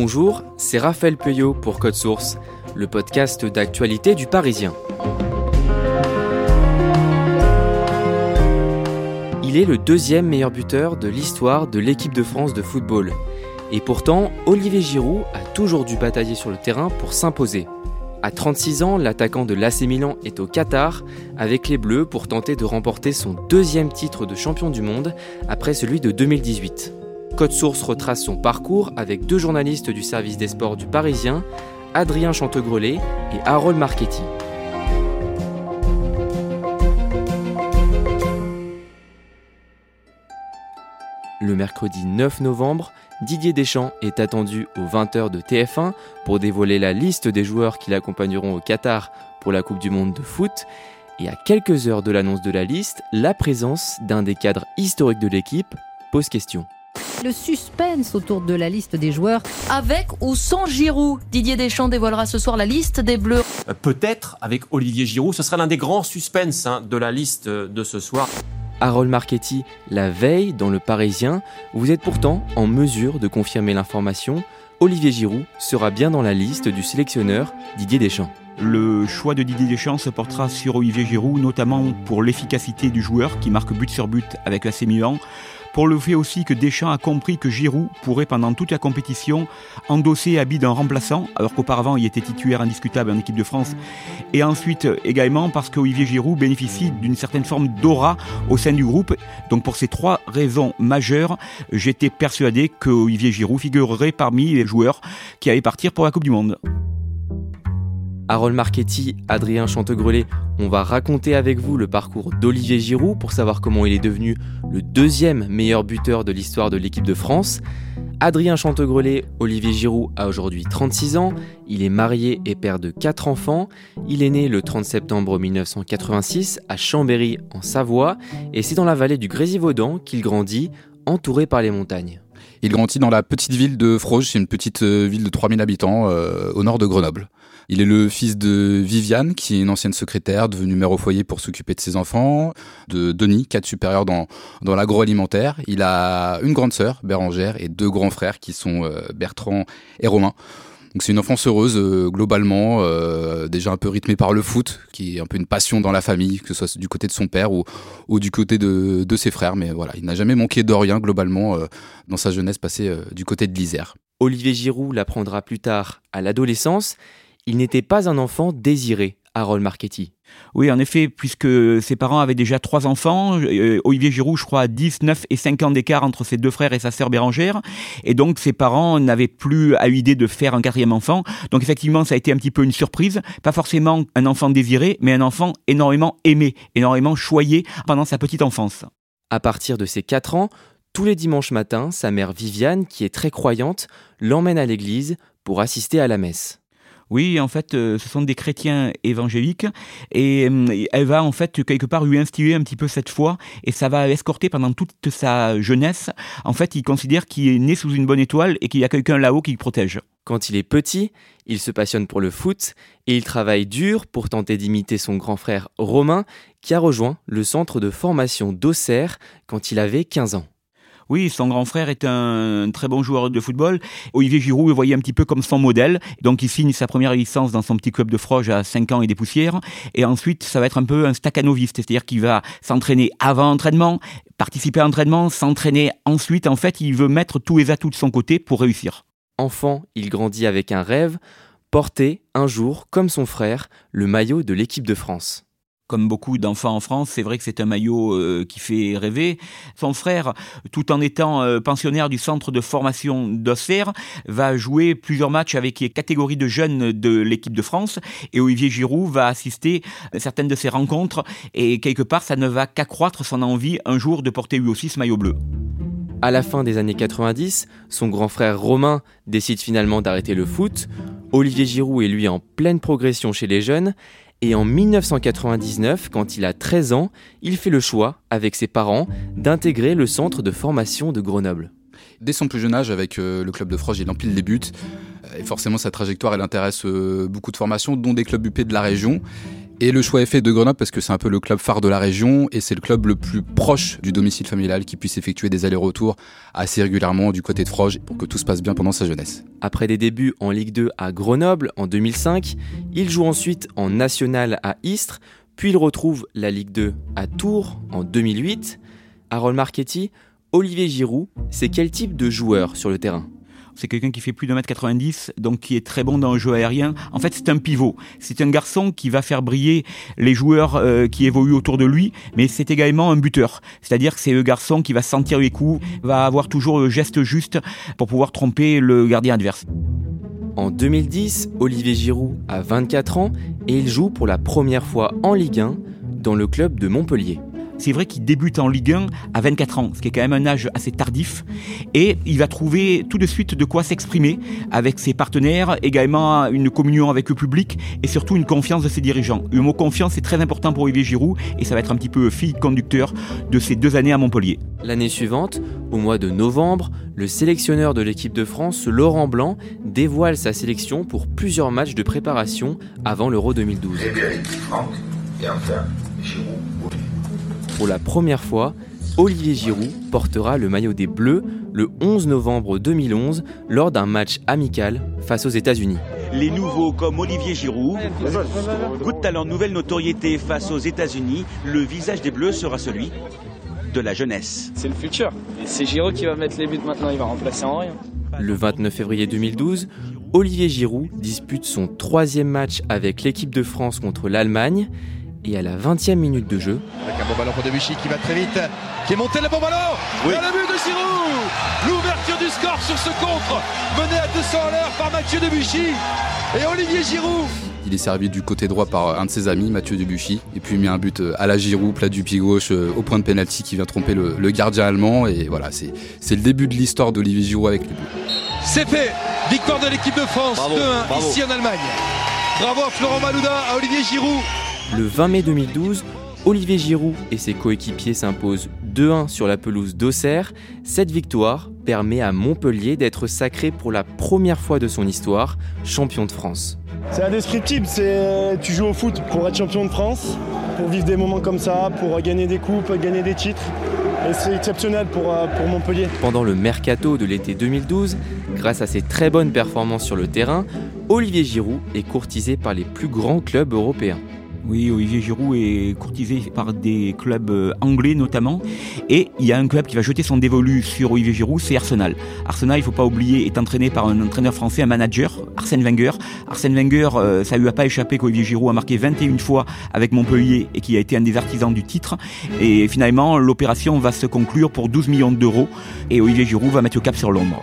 Bonjour, c'est Raphaël Pueyo pour Code Source, le podcast d'actualité du Parisien. Il est le deuxième meilleur buteur de l'histoire de l'équipe de France de football. Et pourtant, Olivier Giroud a toujours dû batailler sur le terrain pour s'imposer. À 36 ans, l'attaquant de l'AC Milan est au Qatar avec les Bleus pour tenter de remporter son deuxième titre de champion du monde après celui de 2018. Code Source retrace son parcours avec deux journalistes du service des sports du Parisien, Adrien Chantegrelet et Harold Marchetti. Le mercredi 9 novembre, Didier Deschamps est attendu aux 20h de TF1 pour dévoiler la liste des joueurs qui l'accompagneront au Qatar pour la Coupe du Monde de foot. Et à quelques heures de l'annonce de la liste, la présence d'un des cadres historiques de l'équipe pose question. Le suspense autour de la liste des joueurs. Avec ou sans Giroud, Didier Deschamps dévoilera ce soir la liste des Bleus. Peut-être avec Olivier Giroud, ce sera l'un des grands suspens hein, de la liste de ce soir. Harold Marchetti, la veille dans le Parisien, vous êtes pourtant en mesure de confirmer l'information. Olivier Giroud sera bien dans la liste du sélectionneur Didier Deschamps. Le choix de Didier Deschamps se portera sur Olivier Giroud, notamment pour l'efficacité du joueur qui marque but sur but avec l'AC Milan, pour le fait aussi que Deschamps a compris que Giroud pourrait pendant toute la compétition endosser habit d'un remplaçant, alors qu'auparavant il était titulaire indiscutable en équipe de France, et ensuite également parce qu'Olivier Giroud bénéficie d'une certaine forme d'aura au sein du groupe. Donc pour ces trois raisons majeures, j'étais persuadé que Olivier Giroud figurerait parmi les joueurs qui allaient partir pour la Coupe du Monde. Harold Marchetti, Adrien Chantegrelet, on va raconter avec vous le parcours d'Olivier Giroud pour savoir comment il est devenu le deuxième meilleur buteur de l'histoire de l'équipe de France. Adrien Chantegrelet, Olivier Giroud a aujourd'hui 36 ans, il est marié et père de 4 enfants, il est né le 30 septembre 1986 à Chambéry en Savoie et c'est dans la vallée du Grésivaudan qu'il grandit, entouré par les montagnes. Il grandit dans la petite ville de Froge, c'est une petite euh, ville de 3000 habitants euh, au nord de Grenoble. Il est le fils de Viviane, qui est une ancienne secrétaire devenue mère au foyer pour s'occuper de ses enfants, de Denis, cadre supérieur dans, dans l'agroalimentaire. Il a une grande sœur, Bérangère, et deux grands frères qui sont euh, Bertrand et Romain. Donc c'est une enfance heureuse euh, globalement, euh, déjà un peu rythmée par le foot, qui est un peu une passion dans la famille, que ce soit du côté de son père ou, ou du côté de, de, ses frères. Mais voilà, il n'a jamais manqué de rien globalement dans sa jeunesse passée du côté de l'Isère. Olivier Giroud l'apprendra plus tard à l'adolescence il n'était pas un enfant désiré, Harold Marchetti. Oui, en effet, puisque ses parents avaient déjà trois enfants. Euh, Olivier Giroud, je crois, a 19 et 5 ans d'écart entre ses deux frères et sa sœur Bérangère. Et donc, ses parents n'avaient plus à l'idée de faire un quatrième enfant. Donc, effectivement, ça a été un petit peu une surprise. Pas forcément un enfant désiré, mais un enfant énormément aimé, énormément choyé pendant sa petite enfance. À partir de ses 4 ans, tous les dimanches matins, sa mère Viviane, qui est très croyante, l'emmène à l'église pour assister à la messe. Oui, en fait, euh, ce sont des chrétiens évangéliques et euh, elle va en fait quelque part lui instiller un petit peu cette foi et ça va l'escorter pendant toute sa jeunesse. En fait, il considère qu'il est né sous une bonne étoile et qu'il y a quelqu'un là-haut qui le protège. Quand il est petit, il se passionne pour le foot et il travaille dur pour tenter d'imiter son grand frère Romain qui a rejoint le centre de formation d'Auxerre quand il avait 15 ans. Oui, son grand frère est un très bon joueur de football. Olivier Giroud le voyait un petit peu comme son modèle. Donc il signe sa première licence dans son petit club de Froge à 5 ans et des poussières. Et ensuite, ça va être un peu un staccanoviste, c'est-à-dire qu'il va s'entraîner avant entraînement, participer à l'entraînement, s'entraîner ensuite. En fait, il veut mettre tous les atouts de son côté pour réussir. Enfant, il grandit avec un rêve, porter un jour, comme son frère, le maillot de l'équipe de France comme beaucoup d'enfants en France, c'est vrai que c'est un maillot euh, qui fait rêver. Son frère, tout en étant euh, pensionnaire du centre de formation d'Auxerre, va jouer plusieurs matchs avec les catégories de jeunes de l'équipe de France et Olivier Giroud va assister à certaines de ces rencontres et quelque part ça ne va qu'accroître son envie un jour de porter lui aussi ce maillot bleu. À la fin des années 90, son grand frère Romain décide finalement d'arrêter le foot. Olivier Giroud est lui en pleine progression chez les jeunes et en 1999, quand il a 13 ans, il fait le choix, avec ses parents, d'intégrer le centre de formation de Grenoble. Dès son plus jeune âge, avec euh, le club de Froge, il empile les buts. Et forcément, sa trajectoire, elle intéresse euh, beaucoup de formations, dont des clubs UP de la région. Et le choix est fait de Grenoble parce que c'est un peu le club phare de la région et c'est le club le plus proche du domicile familial qui puisse effectuer des allers-retours assez régulièrement du côté de Froge pour que tout se passe bien pendant sa jeunesse. Après des débuts en Ligue 2 à Grenoble en 2005, il joue ensuite en National à Istres, puis il retrouve la Ligue 2 à Tours en 2008. Harold Marchetti, Olivier Giroud, c'est quel type de joueur sur le terrain? C'est quelqu'un qui fait plus de 1m90, donc qui est très bon dans le jeu aérien. En fait, c'est un pivot. C'est un garçon qui va faire briller les joueurs euh, qui évoluent autour de lui, mais c'est également un buteur. C'est-à-dire que c'est le garçon qui va sentir les coups, va avoir toujours le geste juste pour pouvoir tromper le gardien adverse. En 2010, Olivier Giroud a 24 ans et il joue pour la première fois en Ligue 1 dans le club de Montpellier c'est vrai qu'il débute en Ligue 1 à 24 ans, ce qui est quand même un âge assez tardif. Et il va trouver tout de suite de quoi s'exprimer avec ses partenaires, également une communion avec le public et surtout une confiance de ses dirigeants. Le mot confiance est très important pour Olivier Giroud et ça va être un petit peu fille conducteur de ces deux années à Montpellier. L'année suivante, au mois de novembre, le sélectionneur de l'équipe de France, Laurent Blanc, dévoile sa sélection pour plusieurs matchs de préparation avant l'Euro 2012. et enfin Giroud pour la première fois, Olivier Giroud portera le maillot des Bleus le 11 novembre 2011 lors d'un match amical face aux États-Unis. Les nouveaux comme Olivier Giroud goûtent à leur nouvelle notoriété face aux États-Unis. Le visage des Bleus sera celui de la jeunesse. C'est le futur. C'est Giroud qui va mettre les buts maintenant, il va remplacer en rien. Le 29 février 2012, Olivier Giroud dispute son troisième match avec l'équipe de France contre l'Allemagne et à la 20e minute de jeu. Avec un bon ballon pour Debuchy qui va très vite, qui est monté le bon ballon oui. Et le but de Giroud L'ouverture du score sur ce contre, mené à 200 à l'heure par Mathieu Debuchy et Olivier Giroud. Il est servi du côté droit par un de ses amis, Mathieu Debuchy, et puis il met un but à la Giroud, plat du pied gauche, euh, au point de pénalty qui vient tromper le, gardien allemand. Et voilà, c'est le début de l'histoire d'Olivier Giroud avec les buts. C'est fait Victoire de l'équipe de France, 2-1 ici en Allemagne. Bravo à Florent Malouda, à Olivier Giroud le 20 mai 2012, Olivier Giroud et ses coéquipiers s'imposent 2-1 sur la pelouse d'Auxerre. Cette victoire permet à Montpellier d'être sacré pour la première fois de son histoire champion de France. C'est indescriptible, c'est tu joues au foot pour être champion de France, pour vivre des moments comme ça, pour gagner des coupes, gagner des titres. Et c'est exceptionnel pour, euh, pour Montpellier. Pendant le mercato de l'été 2012, grâce à ses très bonnes performances sur le terrain, Olivier Giroud est courtisé par les plus grands clubs européens. Oui, Olivier Giroud est courtisé par des clubs euh, anglais notamment. Et il y a un club qui va jeter son dévolu sur Olivier Giroud, c'est Arsenal. Arsenal, il ne faut pas oublier, est entraîné par un entraîneur français, un manager, Arsène Wenger. Arsène Wenger, euh, ça lui a pas échappé qu'Olivier Giroud a marqué 21 fois avec Montpellier et qui a été un des artisans du titre. Et finalement, l'opération va se conclure pour 12 millions d'euros et Olivier Giroud va mettre le cap sur Londres.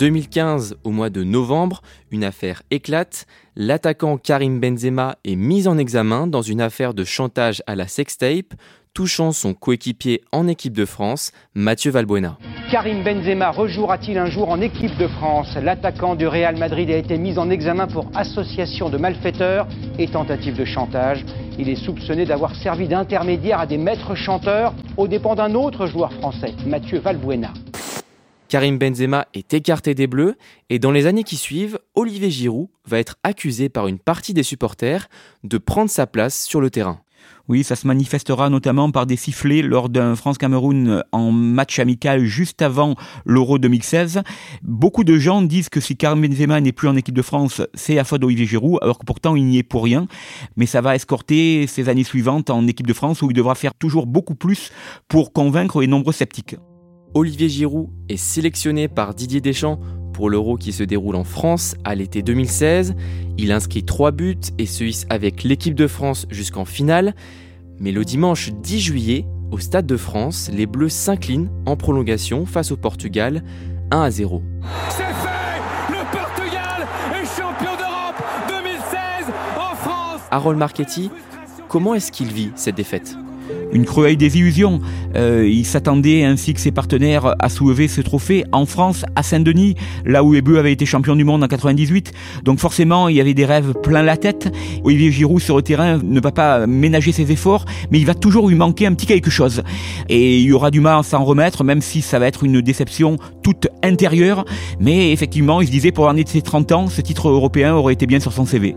2015, au mois de novembre, une affaire éclate. L'attaquant Karim Benzema est mis en examen dans une affaire de chantage à la sextape touchant son coéquipier en équipe de France, Mathieu Valbuena. Karim Benzema rejouera-t-il un jour en équipe de France? L'attaquant du Real Madrid a été mis en examen pour association de malfaiteurs et tentative de chantage. Il est soupçonné d'avoir servi d'intermédiaire à des maîtres chanteurs aux dépens d'un autre joueur français, Mathieu Valbuena. Karim Benzema est écarté des Bleus et dans les années qui suivent, Olivier Giroud va être accusé par une partie des supporters de prendre sa place sur le terrain. Oui, ça se manifestera notamment par des sifflets lors d'un France-Cameroun en match amical juste avant l'Euro 2016. Beaucoup de gens disent que si Karim Benzema n'est plus en équipe de France, c'est à faute d'Olivier Giroud, alors que pourtant il n'y est pour rien. Mais ça va escorter ses années suivantes en équipe de France où il devra faire toujours beaucoup plus pour convaincre les nombreux sceptiques. Olivier Giroud est sélectionné par Didier Deschamps pour l'Euro qui se déroule en France à l'été 2016. Il inscrit 3 buts et se hisse avec l'équipe de France jusqu'en finale. Mais le dimanche 10 juillet, au Stade de France, les Bleus s'inclinent en prolongation face au Portugal 1 à 0. C'est fait Le Portugal est champion d'Europe 2016 en France Harold Marchetti, comment est-ce qu'il vit cette défaite? Une cruelle désillusion. Euh, il s'attendait ainsi que ses partenaires à soulever ce trophée en France, à Saint-Denis, là où les Bleus avaient été champions du monde en 98. Donc forcément, il y avait des rêves plein la tête. Olivier Giroud sur le terrain ne va pas ménager ses efforts, mais il va toujours lui manquer un petit quelque chose. Et il y aura du mal à s'en remettre, même si ça va être une déception toute intérieure. Mais effectivement, il se disait pour l'année de ses 30 ans, ce titre européen aurait été bien sur son CV.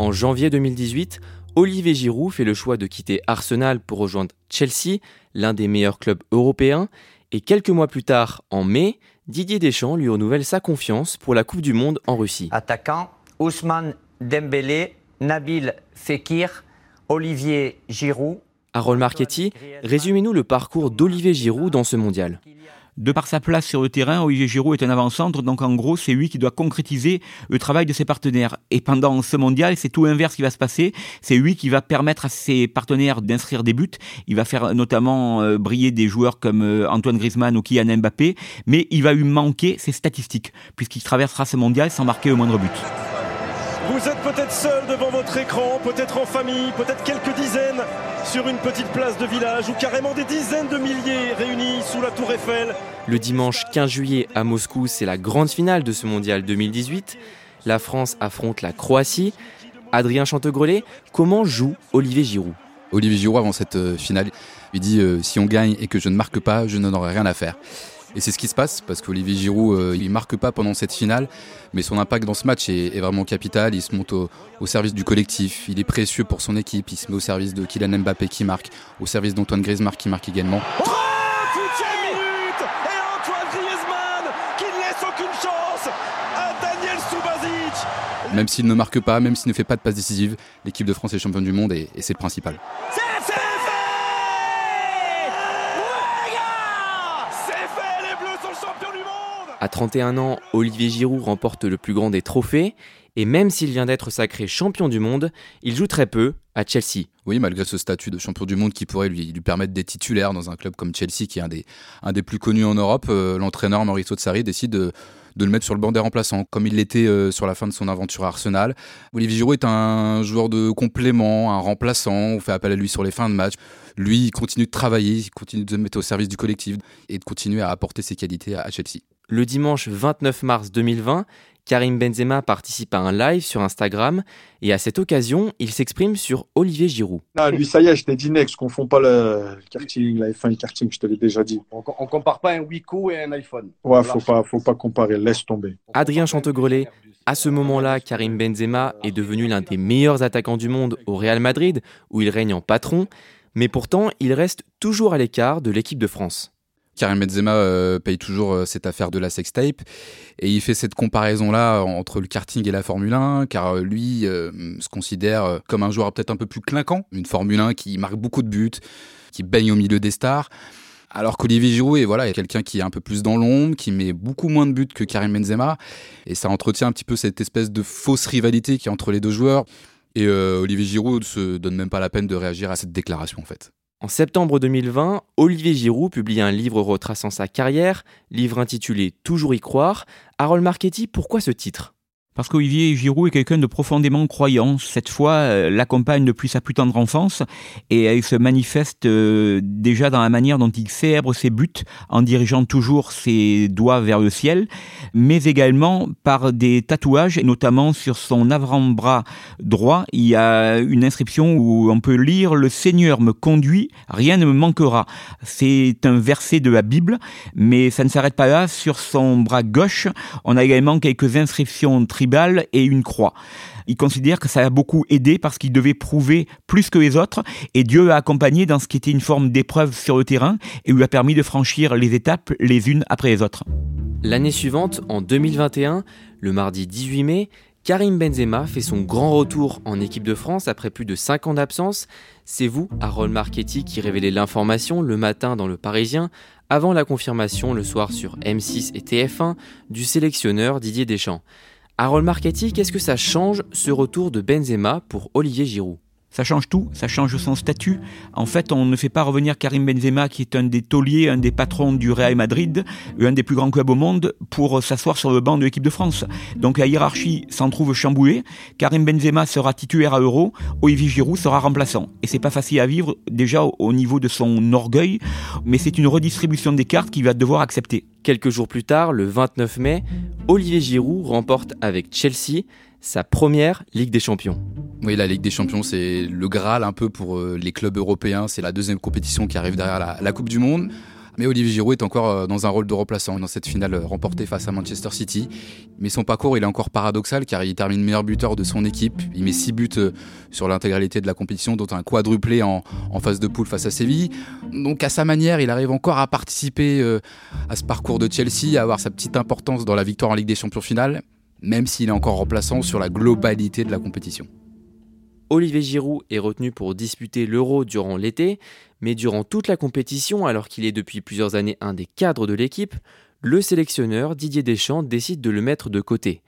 En janvier 2018, Olivier Giroud fait le choix de quitter Arsenal pour rejoindre Chelsea, l'un des meilleurs clubs européens, et quelques mois plus tard, en mai, Didier Deschamps lui renouvelle sa confiance pour la Coupe du Monde en Russie. Attaquant, Ousmane Dembélé, Nabil Fekir, Olivier Giroud. Harold Marchetti, résumez-nous le parcours d'Olivier Giroud dans ce mondial de par sa place sur le terrain, Olivier Giroud est un avant-centre, donc en gros, c'est lui qui doit concrétiser le travail de ses partenaires. Et pendant ce mondial, c'est tout l'inverse qui va se passer. C'est lui qui va permettre à ses partenaires d'inscrire des buts. Il va faire notamment euh, briller des joueurs comme euh, Antoine Griezmann ou Kylian Mbappé, mais il va lui manquer ses statistiques, puisqu'il traversera ce mondial sans marquer le moindre but. Vous êtes peut-être seul devant votre écran, peut-être en famille, peut-être quelques dizaines sur une petite place de village ou carrément des dizaines de milliers réunis sous la tour Eiffel. Le dimanche 15 juillet à Moscou, c'est la grande finale de ce mondial 2018. La France affronte la Croatie. Adrien Chantegrelet, comment joue Olivier Giroud? Olivier Giroud, avant cette euh, finale, il dit euh, si on gagne et que je ne marque pas, je n'en aurai rien à faire. Et c'est ce qui se passe parce qu'Olivier Giroud, euh, il marque pas pendant cette finale, mais son impact dans ce match est, vraiment capital. Il se monte au, service du collectif, il est précieux pour son équipe, il se met au service de Kylian Mbappé qui marque, au service d'Antoine Griezmann qui marque également. Même s'il ne marque pas, même s'il ne fait pas de passe décisive, l'équipe de France est championne du monde et, et c'est le principal. À 31 ans, Olivier Giroud remporte le plus grand des trophées, et même s'il vient d'être sacré champion du monde, il joue très peu à Chelsea. Oui, malgré ce statut de champion du monde qui pourrait lui, permettre d'être titulaire dans un club comme Chelsea, qui est un des, plus connus en Europe, euh, l'entraîneur Mauricio Sarri décide de, de, le mettre sur le banc des remplaçants, comme il l'était euh, sur la fin de son aventure à Arsenal. Olivier Giroud est un joueur de complément, un remplaçant, on fait appel à lui sur les fins de match. Lui, il continue de travailler, il continue de se mettre au service du collectif et de continuer à apporter ses qualités à Chelsea. Le dimanche 29 mars 2020, Karim Benzema participe à un live sur Instagram et à cette occasion, il s'exprime sur Olivier Giroud. Ah, lui, ça y est, je t'ai dit, je confonds pas le karting, la F1 et le karting, je te l'ai déjà dit. On, ne compare pas un Wiko et un iPhone. Ouais, faut pas, faut pas comparer, laisse tomber. Adrien Chantegrelet, à ce moment-là, Karim Benzema est devenu l'un des meilleurs attaquants du monde au Real Madrid, où il règne en patron, mais pourtant, il reste toujours à l'écart de l'équipe de France. Karim Benzema euh, paye toujours euh, cette affaire de la sextape et il fait cette comparaison là entre le karting et la Formule 1 car euh, lui se considère comme un joueur peut-être un peu plus clinquant, une Formule 1 qui marque beaucoup de buts, qui baigne au milieu des stars. Alors qu'Olivier Giroud est voilà, quelqu'un qui est un peu plus dans l'ombre, qui met beaucoup moins de buts que Karim Benzema et ça entretient un petit peu cette espèce de fausse rivalité qui est entre les deux joueurs. Et Olivier Giroud se donne même pas la peine de réagir à cette déclaration en fait. En septembre 2020, Olivier Giroud publie un livre retraçant sa carrière, livre intitulé Toujours y croire. Harold Marchetti, pourquoi ce titre? Parce qu'Olivier Giroud est quelqu'un de profondément croyant. Cette fois, euh, l'accompagne depuis sa plus tendre enfance et elle se manifeste euh, déjà dans la manière dont il célèbre ses buts en dirigeant toujours ses doigts vers le ciel, mais également par des tatouages, et notamment sur son avant-bras droit, il y a une inscription où on peut lire Le Seigneur me conduit, rien ne me manquera. C'est un verset de la Bible, mais ça ne s'arrête pas là. Sur son bras gauche, on a également quelques inscriptions tribales et une croix. Il considère que ça a beaucoup aidé parce qu'il devait prouver plus que les autres et Dieu l'a accompagné dans ce qui était une forme d'épreuve sur le terrain et lui a permis de franchir les étapes les unes après les autres. L'année suivante, en 2021, le mardi 18 mai, Karim Benzema fait son grand retour en équipe de France après plus de 5 ans d'absence. C'est vous, Harold Marchetti, qui révélez l'information le matin dans Le Parisien, avant la confirmation le soir sur M6 et TF1 du sélectionneur Didier Deschamps. Harold Marchetti, qu'est-ce que ça change ce retour de Benzema pour Olivier Giroud? Ça change tout, ça change son statut. En fait, on ne fait pas revenir Karim Benzema, qui est un des tauliers, un des patrons du Real Madrid, un des plus grands clubs au monde, pour s'asseoir sur le banc de l'équipe de France. Donc la hiérarchie s'en trouve chamboulée. Karim Benzema sera titulaire à Euro, Olivier Giroud sera remplaçant. Et c'est pas facile à vivre, déjà au niveau de son orgueil, mais c'est une redistribution des cartes qu'il va devoir accepter. Quelques jours plus tard, le 29 mai, Olivier Giroud remporte avec Chelsea sa première Ligue des Champions. Oui, la Ligue des Champions, c'est le Graal un peu pour euh, les clubs européens. C'est la deuxième compétition qui arrive derrière la, Coupe du Monde. Mais Olivier Giroud est encore euh, dans un rôle de remplaçant dans cette finale euh, remportée face à Manchester City. Mais son parcours, il est encore paradoxal car il termine meilleur buteur de son équipe. Il met 6 buts sur l'intégralité de la compétition, dont un quadruplé en, en, phase de poule face à Séville. Donc à sa manière, il arrive encore à participer à ce parcours de Chelsea, à avoir sa petite importance dans la victoire en Ligue des Champions finale, même s'il est encore remplaçant sur la globalité de la compétition. Olivier Giroud est retenu pour disputer l'Euro durant l'été, mais durant toute la compétition, alors qu'il est depuis plusieurs années un des cadres de l'équipe, le sélectionneur Didier Deschamps décide de le mettre de côté.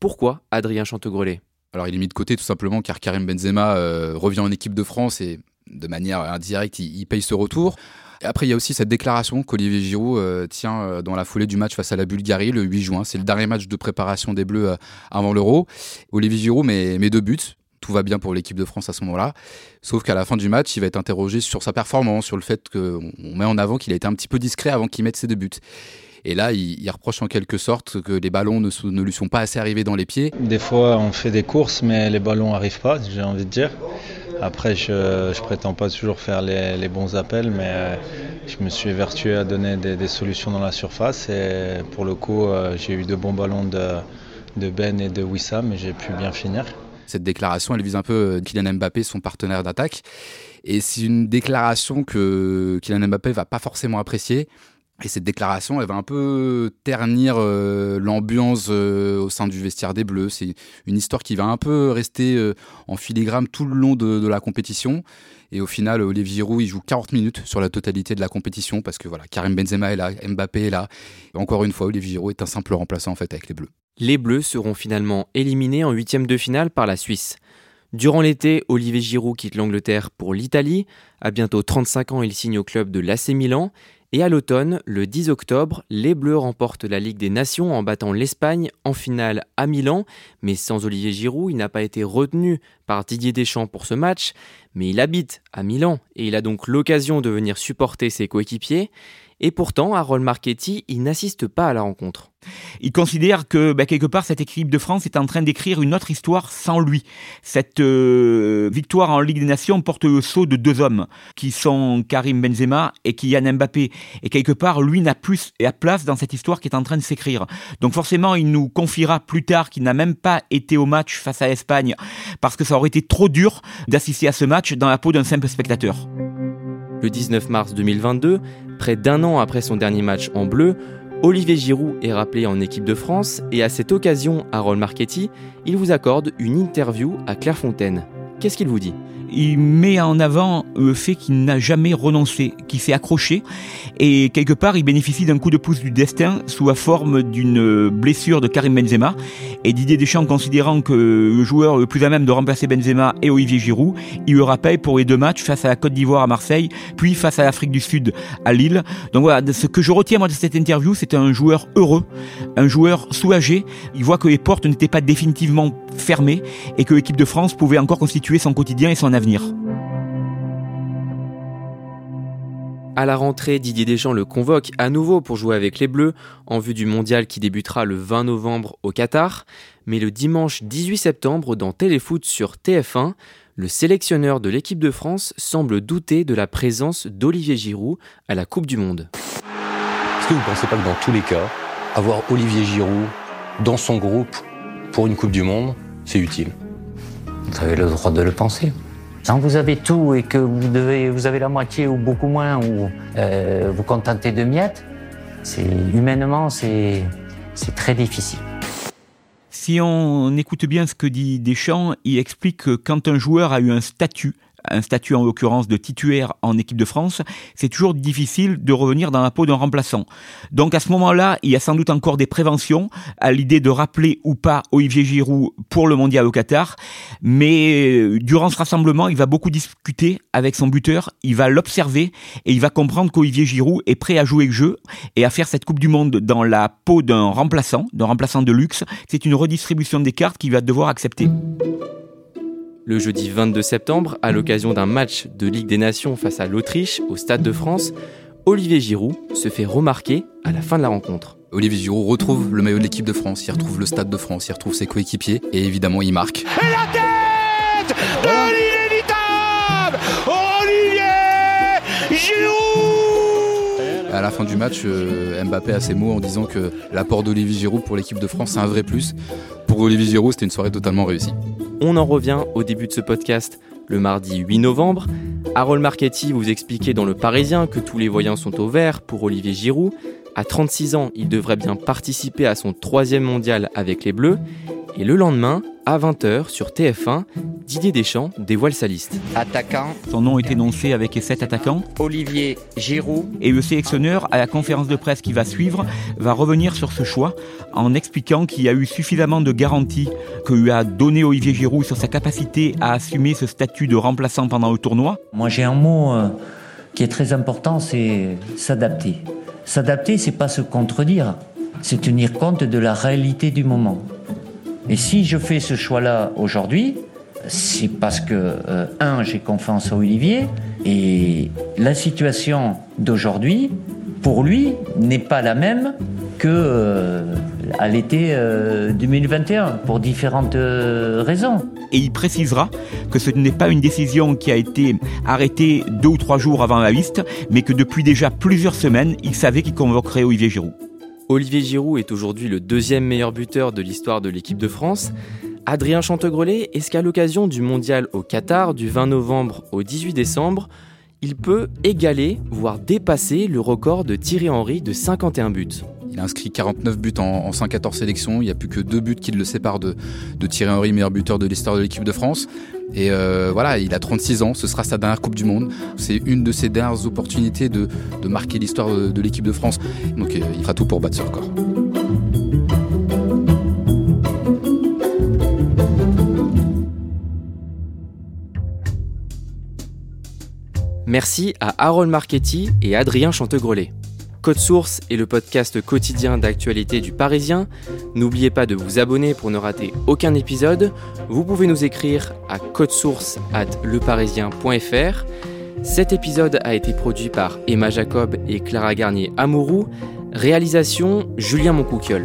Pourquoi Adrien Chantegrelet Alors il est mis de côté tout simplement car Karim Benzema euh, revient en équipe de France et de manière indirecte il, paye ce retour. Après, il y a aussi cette déclaration qu'Olivier Giroud euh, tient euh, dans la foulée du match face à la Bulgarie le 8 juin. C'est le dernier match de préparation des Bleus avant l'Euro. Olivier Giroud met, deux buts, tout va bien pour l'équipe de France à ce moment-là. Sauf qu'à la fin du match, il va être interrogé sur sa performance, sur le fait qu'on met en avant qu'il a été un petit peu discret avant qu'il mette ses deux buts. Et là, il, reproche en quelque sorte que les ballons ne, lui sont pas assez arrivés dans les pieds. Des fois, on fait des courses, mais les ballons n'arrivent pas, j'ai envie de dire. Après, je ne prétends pas toujours faire les, bons appels, mais euh, je me suis vertué à donner des, solutions dans la surface. Et pour le coup, euh, j'ai eu de bons ballons de, Ben et de Wissam, et j'ai pu bien finir. Cette déclaration, elle vise un peu euh, Kylian Mbappé, son partenaire d'attaque. Et c'est une déclaration que Kylian Mbappé va pas forcément apprécier. Et cette déclaration, elle va un peu ternir euh, l'ambiance euh, au sein du vestiaire des Bleus. C'est une histoire qui va un peu rester en filigrane tout le long de, de, la compétition. Et au final, Olivier Giroud, il joue 40 minutes sur la totalité de la compétition parce que voilà, Karim Benzema est là, Mbappé est là. encore une fois, Olivier Giroud est un simple remplaçant en fait avec les Bleus les Bleus seront finalement éliminés en huitième de finale par la Suisse. Durant l'été, Olivier Giroud quitte l'Angleterre pour l'Italie. À bientôt 35 ans, il signe au club de l'AC Milan. Et à l'automne, le 10 octobre, les Bleus remportent la Ligue des Nations en battant l'Espagne en finale à Milan. Mais sans Olivier Giroud, il n'a pas été retenu par Didier Deschamps pour ce match. Mais il habite à Milan et il a donc l'occasion de venir supporter ses coéquipiers. Et pourtant, Harold Marchetti, il n'assiste pas à la rencontre. Il considère que bah, quelque part cette équipe de France est en train d'écrire une autre histoire sans lui. Cette euh, victoire en Ligue des Nations porte le sceau de deux hommes qui sont Karim Benzema et Kylian Mbappé. Et quelque part, lui n'a plus et à place dans cette histoire qui est en train de s'écrire. Donc forcément, il nous confiera plus tard qu'il n'a même pas été au match face à l'Espagne parce que ça aurait été trop dur d'assister à ce match dans la peau d'un simple spectateur. Le 19 mars 2022, près d'un an après son dernier match en bleu, Olivier Giroud est rappelé en équipe de France et à cette occasion, Harold Marchetti, il vous accorde une interview à Clairefontaine. Qu'est-ce qu'il vous dit? Il met en avant le fait qu'il n'a jamais renoncé, qu'il s'est accroché et quelque part il bénéficie d'un coup de pouce du destin sous la forme d'une blessure de Karim Benzema. Et Didier Deschamps considérant que le joueur le plus à même de remplacer Benzema est Olivier Giroud, il le rappelle pour les deux matchs face à la Côte d'Ivoire à Marseille puis face à l'Afrique du Sud à Lille. Donc voilà, ce que je retiens moi de cette interview, c'est un joueur heureux, un joueur soulagé, il voit que les portes n'étaient pas définitivement fermées et que l'équipe de France pouvait encore constituer son quotidien et son avenir. À la rentrée, Didier Deschamps le convoque à nouveau pour jouer avec les Bleus en vue du mondial qui débutera le 20 novembre au Qatar. Mais le dimanche 18 septembre, dans Téléfoot sur TF1, le sélectionneur de l'équipe de France semble douter de la présence d'Olivier Giroud à la Coupe du Monde. Est-ce que vous ne pensez pas que dans tous les cas, avoir Olivier Giroud dans son groupe pour une Coupe du Monde, c'est utile? Vous avez le droit de le penser. Quand vous avez tout et que vous, devez, vous avez la moitié ou beaucoup moins, ou euh, vous contentez de miettes, c'est humainement, c'est très difficile. Si on écoute bien ce que dit Deschamps, il explique que quand un joueur a eu un statut, un statut en l'occurrence de titulaire en équipe de France, c'est toujours difficile de revenir dans la peau d'un remplaçant. Donc à ce moment-là, il y a sans doute encore des préventions à l'idée de rappeler ou pas Olivier Giroud pour le mondial au Qatar, mais euh, durant ce rassemblement, il va beaucoup discuter avec son buteur, il va l'observer et il va comprendre qu'Olivier Giroud est prêt à jouer le jeu et à faire cette Coupe du Monde dans la peau d'un remplaçant, d'un remplaçant de luxe. C'est une redistribution des cartes qu'il va devoir accepter le jeudi 22 septembre, à l'occasion d'un match de Ligue des Nations face à l'Autriche au Stade de France, Olivier Giroud se fait remarquer à la fin de la rencontre. Olivier Giroud retrouve le maillot de l'équipe de France, il retrouve le Stade de France, il retrouve ses coéquipiers et évidemment il marque. Et la tête de l'inévitable Olivier Giroud À la fin du match, euh, Mbappé a ses mots en disant que l'apport d'Olivier Giroud pour l'équipe de France c'est un vrai plus. Pour Olivier Giroud, c'était une soirée totalement réussie. On en revient au début de ce podcast, le mardi 8 novembre. Harold Marchetti vous expliquait dans Le Parisien que tous les voyants sont au vert pour Olivier Giroud. À 36 ans, il devrait bien participer à son troisième mondial avec les Bleus. Et le lendemain, à 20h sur TF1, Didier Deschamps dévoile sa liste. Attaquant. Son nom est énoncé avec les sept attaquants. Olivier Giroud. Et le sélectionneur, à la conférence de presse qui va suivre, va revenir sur ce choix en expliquant qu'il y a eu suffisamment de garanties que lui a donné Olivier Giroud sur sa capacité à assumer ce statut de remplaçant pendant le tournoi. Moi j'ai un mot euh, qui est très important, c'est s'adapter. S'adapter, c'est pas se contredire, c'est tenir compte de la réalité du moment. Et si je fais ce choix-là aujourd'hui, c'est parce que, euh, un, j'ai confiance en Olivier, et la situation d'aujourd'hui, pour lui, n'est pas la même que euh, à l'été 2021, euh, pour différentes raisons. Et il précisera que ce n'est pas une décision qui a été arrêtée deux ou trois jours avant la liste, mais que depuis déjà plusieurs semaines, il savait qu'il convoquerait Olivier Giroud. Olivier Giroud est aujourd'hui le deuxième meilleur buteur de l'histoire de l'équipe de France. Adrien Chantegrelet est-ce qu'à l'occasion du mondial au Qatar du 20 novembre au 18 décembre, il peut égaler, voire dépasser le record de Thierry Henry de 51 buts? Il a inscrit 49 buts en, 114 sélections. Il n'y a plus que deux buts qui le séparent de, de Thierry Henry, meilleur buteur de l'histoire de l'équipe de France. Et euh, voilà, il a 36 ans, ce sera sa dernière Coupe du Monde. C'est une de ses dernières opportunités de, marquer l'histoire de, l'équipe de France. Donc euh, il fera tout pour battre ce record. Merci à Harold Marchetti et Adrien Chantegrelet. Code Source est le podcast quotidien d'actualité du Parisien. N'oubliez pas de vous abonner pour ne rater aucun épisode. Vous pouvez nous écrire à codesource at leparisien.fr. Cet épisode a été produit par Emma Jacob et Clara Garnier Amourou. Réalisation Julien Moncouquiol.